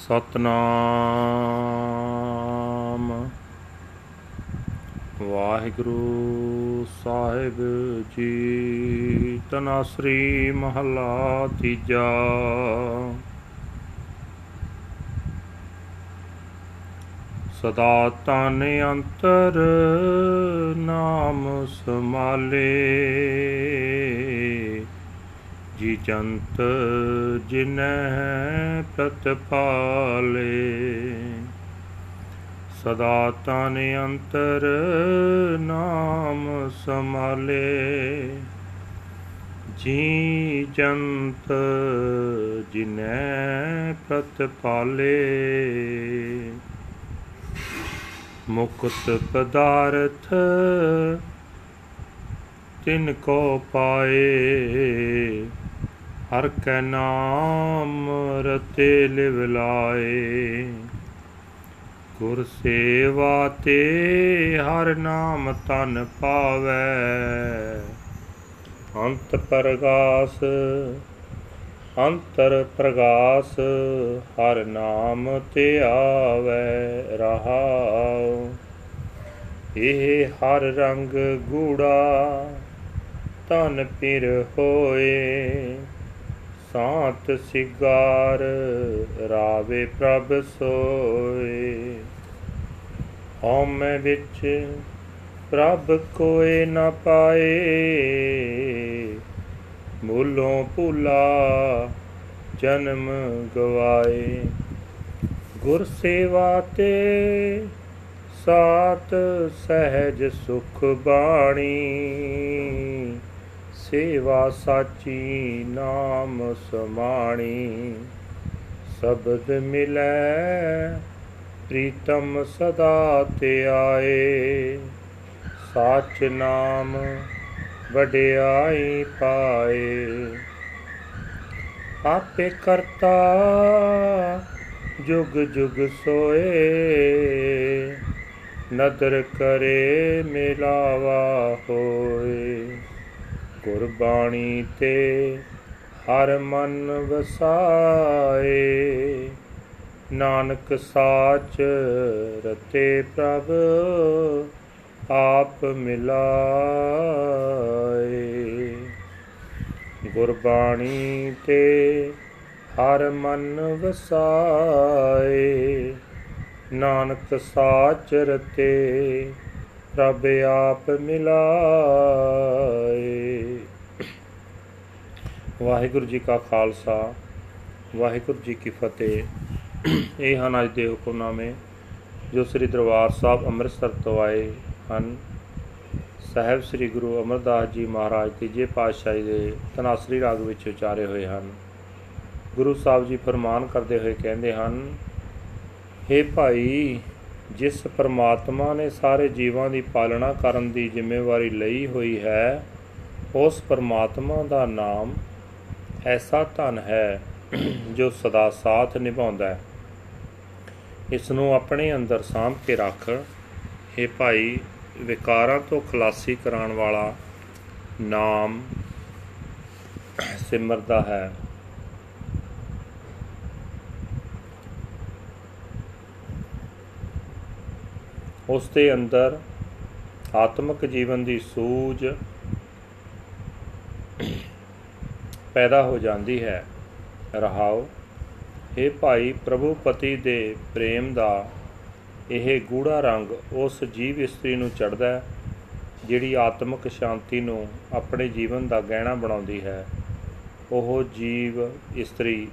ਸਤਨਾਮ। ਵਾਹਿਗੁਰੂ ਸਾਹਿਬ ਜੀ ਤਨਾਸਰੀ ਮਹਲਾ ਤੀਜਾ। ਸਦਾ ਤਨ ਅੰਤਰ ਨਾਮ ਸਮਾਲੇ ਜੀ ਜੰਤ ਜਿਨਹਿ ਪ੍ਰਤਪਾਲੇ ਸਦਾ ਤਨ ਅੰਤਰ ਨਾਮ ਸਮਾਲੇ ਜੀ ਜੰਤ ਜਿਨੈ ਪ੍ਰਤਪਾਲੇ ਮੁਕਤ ਪਦਾਰਥ ਤਿਨ ਕੋ ਪਾਏ ਹਰ ਕੈ ਨਾਮ ਰਤੇ ਲਿਵ ਲਾਏ। ਗੁਰ ਸੇਵਾ ਤੇ ਹਰ ਨਾਮ ਤਨ ਪਾਵੈ। ਅੰਤ ਪ੍ਰਗਾਸ, ਅੰਤਰ ਪ੍ਰਗਾਸ, ਹਰ ਨਾਮ ਤੇ ਆਵੈ ਰਹਾਉ। ਇਹ ਹਰ ਰੰਗ ਗੂੜਾ ਤਨ ਪਿਰ ਹੋਏ। ਸਾਤ ਸਿਗਾਰ ਰਾਵੇ ਪ੍ਰਭ ਸੋਏ। ਹਉਮੈ ਵਿੱਚ ਪ੍ਰਭ ਕੋਏ ਨ ਪਾਏ। ਮੂਲੋਂ ਭੁਲਾ ਜਨਮ ਗਵਾਏ। ਗੁਰ ਸੇਵਾ ਤੇ ਸਾਤ ਸਹਿਜ ਸੁਖ ਬਾਣੀ। ਸੇਵਾ ਸਾਚੀ ਨਾਮ ਸਮਾਣੀ। ਸਬਦ ਮਿਲੈ, ਪ੍ਰੀਤਮ ਸਦਾ ਤੇ ਆਏ। ਸਾਚ ਨਾਮ ਵਡਿਆਈ ਪਾਏ। ਆਪੇ ਕਰਤਾ ਜੁਗ ਜੁਗ ਸੋਏ। ਨਦਰ ਕਰੇ ਮਿਲਾਵਾ ਹੋਏ। ਗੁਰਬਾਣੀ ਤੇ ਹਰ ਮਨ ਵਸਾਏ। ਨਾਨਕ ਸਾਚ ਰਤੇ ਪ੍ਰਭ, ਆਪ ਮਿਲਾਏ। ਗੁਰਬਾਣੀ ਤੇ ਹਰ ਮਨ ਵਸਾਏ। ਨਾਨਕ ਸਾਚ ਰਤੇ ਪ੍ਰਭ, ਆਪ ਮਿਲਾਏ। ਵਾਹਿਗੁਰੂ ਜੀ ਕਾ ਖਾਲਸਾ, ਵਾਹਿਗੁਰੂ ਜੀ ਕੀ ਫਤਿਹ। ਇਹ ਹਨ ਅੱਜ ਦੇ ਹੁਕਮਨਾਮੇ, ਜੋ ਸ੍ਰੀ ਦਰਬਾਰ ਸਾਹਿਬ ਅੰਮ੍ਰਿਤਸਰ ਤੋਂ ਆਏ ਹਨ। ਸਾਹਿਬ ਸ੍ਰੀ ਗੁਰੂ ਅਮਰਦਾਸ ਜੀ ਮਹਾਰਾਜ ਤੀਜੇ ਪਾਤਸ਼ਾਹੀ ਦੇ ਤਨਾਸਰੀ ਰਾਗ ਵਿੱਚ ਉਚਾਰੇ ਹੋਏ ਹਨ। ਗੁਰੂ ਸਾਹਿਬ ਜੀ ਫਰਮਾਨ ਕਰਦੇ ਹੋਏ ਕਹਿੰਦੇ ਹਨ हे ਭਾਈ, ਜਿਸ ਪਰਮਾਤਮਾ ਨੇ ਸਾਰੇ ਜੀਵਾਂ ਦੀ ਪਾਲਣਾ ਕਰਨ ਦੀ ਜ਼ਿੰਮੇਵਾਰੀ ਲਈ ਹੋਈ ਹੈ, ਉਸ ਪਰਮਾਤਮਾ ਦਾ ਨਾਮ ਐਸਾ ਧਨ ਹੈ ਜੋ ਸਦਾ ਸਾਥ ਨਿਭਾਉਂਦਾ ਹੈ। ਇਸ ਨੂੰ ਆਪਣੇ ਅੰਦਰ ਸਾਂਭ ਕੇ ਰੱਖ। ਇਹ ਭਾਈ, ਵਿਕਾਰਾਂ ਤੋਂ ਖਲਾਸੀ ਕਰਾਉਣ ਵਾਲਾ ਨਾਮ ਸਿਮਰਦਾ ਹੈ। ਉਸ ਦੇ ਅੰਦਰ ਆਤਮਿਕ ਜੀਵਨ ਦੀ ਸੂਝ ਪੈਦਾ ਹੋ ਜਾਂਦੀ ਹੈ। ਰਹਾਓ ਇਹ ਭਾਈ ਪ੍ਰਭੂ ਪਤੀ ਦੇ ਪ੍ਰੇਮ ਦਾ, ਇਹ ਗੂੜਾ ਰੰਗ ਉਸ ਜੀਵ ਇਸਤਰੀ ਨੂੰ ਚੜਦਾ ਜਿਹੜੀ ਆਤਮਿਕ ਸ਼ਾਂਤੀ ਨੂੰ ਆਪਣੇ ਜੀਵਨ ਦਾ ਗਹਿਣਾ ਬਣਾਉਂਦੀ ਹੈ। ਉਹ ਜੀਵ ਇਸਤਰੀ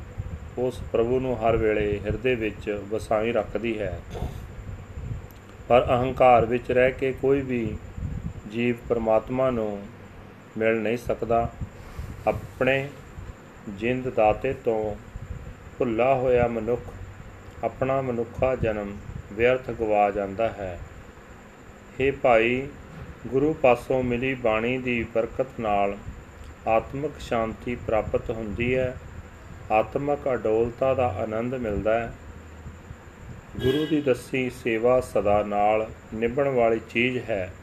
ਉਸ ਪ੍ਰਭੂ ਨੂੰ ਹਰ ਵੇਲੇ ਹਿਰਦੇ ਵਿੱਚ ਵਸਾਈ ਰੱਖਦੀ ਹੈ। ਪਰ ਅਹੰਕਾਰ ਵਿੱਚ ਰਹਿ ਕੇ ਕੋਈ ਵੀ ਜੀਵ ਪਰਮਾਤਮਾ ਨੂੰ ਮਿਲ ਨਹੀਂ ਸਕਦਾ। ਆਪਣੇ ਜਿੰਦ ਦਾਤੇ ਤੋਂ ਭੁੱਲਾ ਹੋਇਆ ਮਨੁੱਖ ਆਪਣਾ ਮਨੁੱਖਾ ਜਨਮ ਵਿਅਰਥ ਗਵਾ ਜਾਂਦਾ ਹੈ। हे ਭਾਈ, ਗੁਰੂ ਪਾਸੋਂ ਮਿਲੀ ਬਾਣੀ ਦੀ ਬਰਕਤ ਨਾਲ ਆਤਮਿਕ ਸ਼ਾਂਤੀ ਪ੍ਰਾਪਤ ਹੁੰਦੀ ਹੈ। ਆਤਮਿਕ ਅਡੋਲਤਾ ਦਾ ਆਨੰਦ ਮਿਲਦਾ ਹੈ। ਗੁਰੂ ਦੀ ਦੱਸੀ ਸੇਵਾ ਸਦਾ ਨਾਲ ਨਿਭਣ ਵਾਲੀ ਚੀਜ਼ ਹੈ।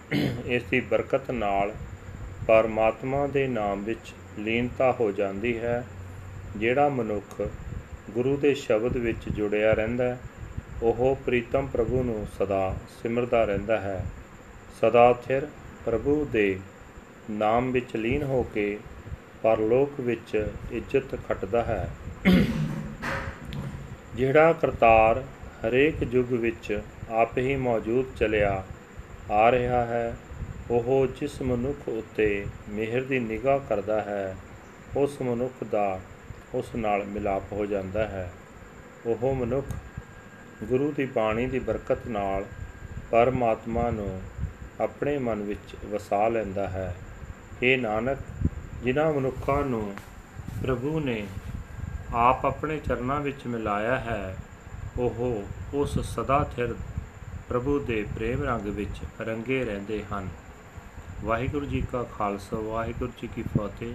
ਇਸ ਦੀ ਬਰਕਤ ਨਾਲ ਪਰਮਾਤਮਾ ਦੇ ਨਾਮ ਵਿੱਚ ਲੀਨਤਾ ਹੋ ਜਾਂਦੀ ਹੈ, ਜਿਹੜਾ ਮਨੁੱਖ ਗੁਰੂ ਦੇ ਸ਼ਬਦ ਵਿੱਚ ਜੁੜਿਆ ਰਹਿੰਦਾ ਹੈ, ਉਹ ਪ੍ਰੀਤਮ ਪ੍ਰਭੂ ਨੂੰ ਸਦਾ ਸਿਮਰਦਾ ਰਹਿੰਦਾ ਹੈ। ਸਦਾ ਥਿਰ ਪ੍ਰਭੂ ਦੇ ਨਾਮ ਵਿੱਚ ਲੀਨ ਹੋ ਕੇ ਪਰਲੋਕ ਵਿੱਚ ਇੱਜ਼ਤ ਖੱਟਦਾ ਹੈ। ਜਿਹੜਾ ਕਰਤਾਰ ਹਰੇਕ ਯੁੱਗ ਵਿੱਚ ਆਪ ਹੀ ਮੌਜੂਦ ਚਲਿਆ ਆ ਰਿਹਾ ਹੈ ਉਹ ਜਿਸ ਮਨੁੱਖ ਉੱਤੇ ਮਿਹਰ ਦੀ ਨਿਗਾਹ ਕਰਦਾ ਹੈ, ਉਸ ਮਨੁੱਖ ਦਾ ਉਸ ਨਾਲ ਮਿਲਾਪ ਹੋ ਜਾਂਦਾ ਹੈ। ਉਹ ਮਨੁੱਖ ਗੁਰੂ ਦੀ ਬਾਣੀ ਦੀ ਬਰਕਤ ਨਾਲ ਪਰਮਾਤਮਾ ਨੂੰ ਆਪਣੇ ਮਨ ਵਿੱਚ ਵਸਾ ਲੈਂਦਾ ਹੈ। ਇਹ ਨਾਨਕ, ਜਿਨ੍ਹਾਂ ਮਨੁੱਖਾਂ ਨੂੰ ਪ੍ਰਭੂ ਨੇ ਆਪ ਆਪਣੇ ਚਰਨਾਂ ਵਿੱਚ ਮਿਲਾਇਆ ਹੈ, ਉਹ ਉਸ ਸਦਾ ਥਿਰ ਪ੍ਰਭੂ ਦੇ ਪ੍ਰੇਮ ਰੰਗ ਵਿੱਚ ਰੰਗੇ ਰਹਿੰਦੇ ਹਨ। ਵਾਹਿਗੁਰੂ ਜੀ ਕਾ ਖਾਲਸਾ ਵਾਹਿਗੁਰੂ ਜੀ ਕੀ ਫਤਿਹ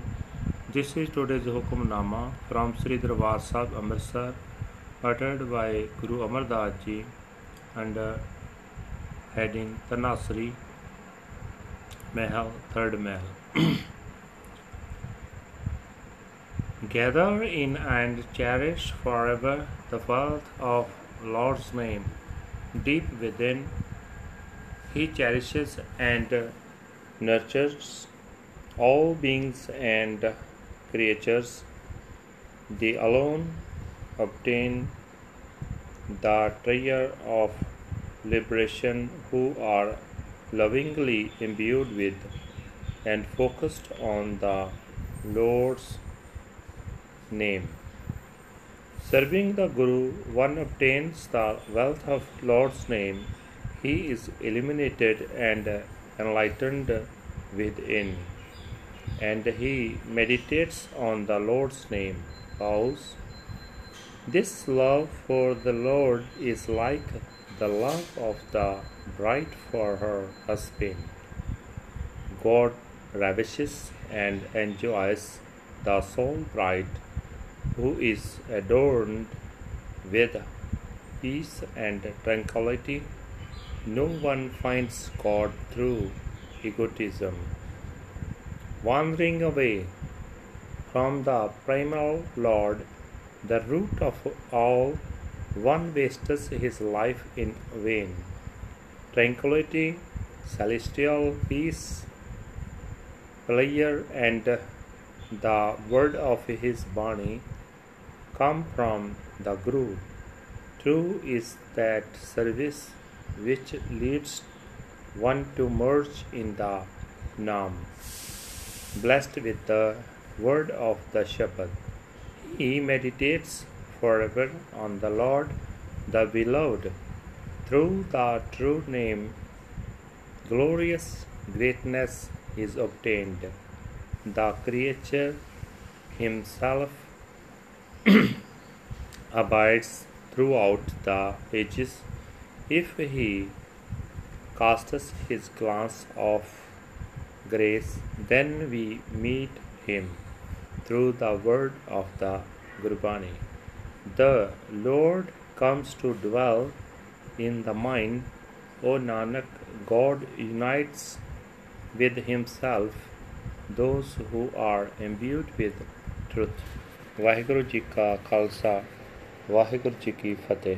This is today's Hukamnama from Sri Darbar Sahib Amritsar uttered by Guru Amar Das Ji under heading Tanasri Mahal Third Mahal Gather in and cherish forever the wealth of Lord's name deep within. He cherishes and nurtures all beings and creatures. They alone obtain the treasure of liberation who are lovingly imbued with and focused on the Lord's name. Serving the Guru, one obtains the wealth of Lord's name. He is illuminated and enlightened within, and he meditates on the Lord's name. Vows. This love for the Lord is like the love of the bride for her husband. God ravishes and enjoys the soul bride who is adorned with peace and tranquility. No one finds God through egotism. Wandering away from the primal Lord, the root of all, one wastes his life in vain. Tranquility, celestial peace, pleasure, and the word of his Bani come from the Guru. True is that service which leads one to merge in the Nam. Blessed with the word of the shepherd, he meditates forever on the Lord, the beloved. Through the true name, glorious greatness is obtained. The creature himself abides throughout the ages if he casts his glance of grace, then we meet him through the word of the Gurbani. The Lord comes to dwell in the mind. O Nanak, God unites with Himself those who are imbued with truth. Waheguru ji ਕਾ ਖਾਲਸਾ ਵਾਹਿਗੁਰੂ ਜੀ ਕੀ ਫਤਿਹ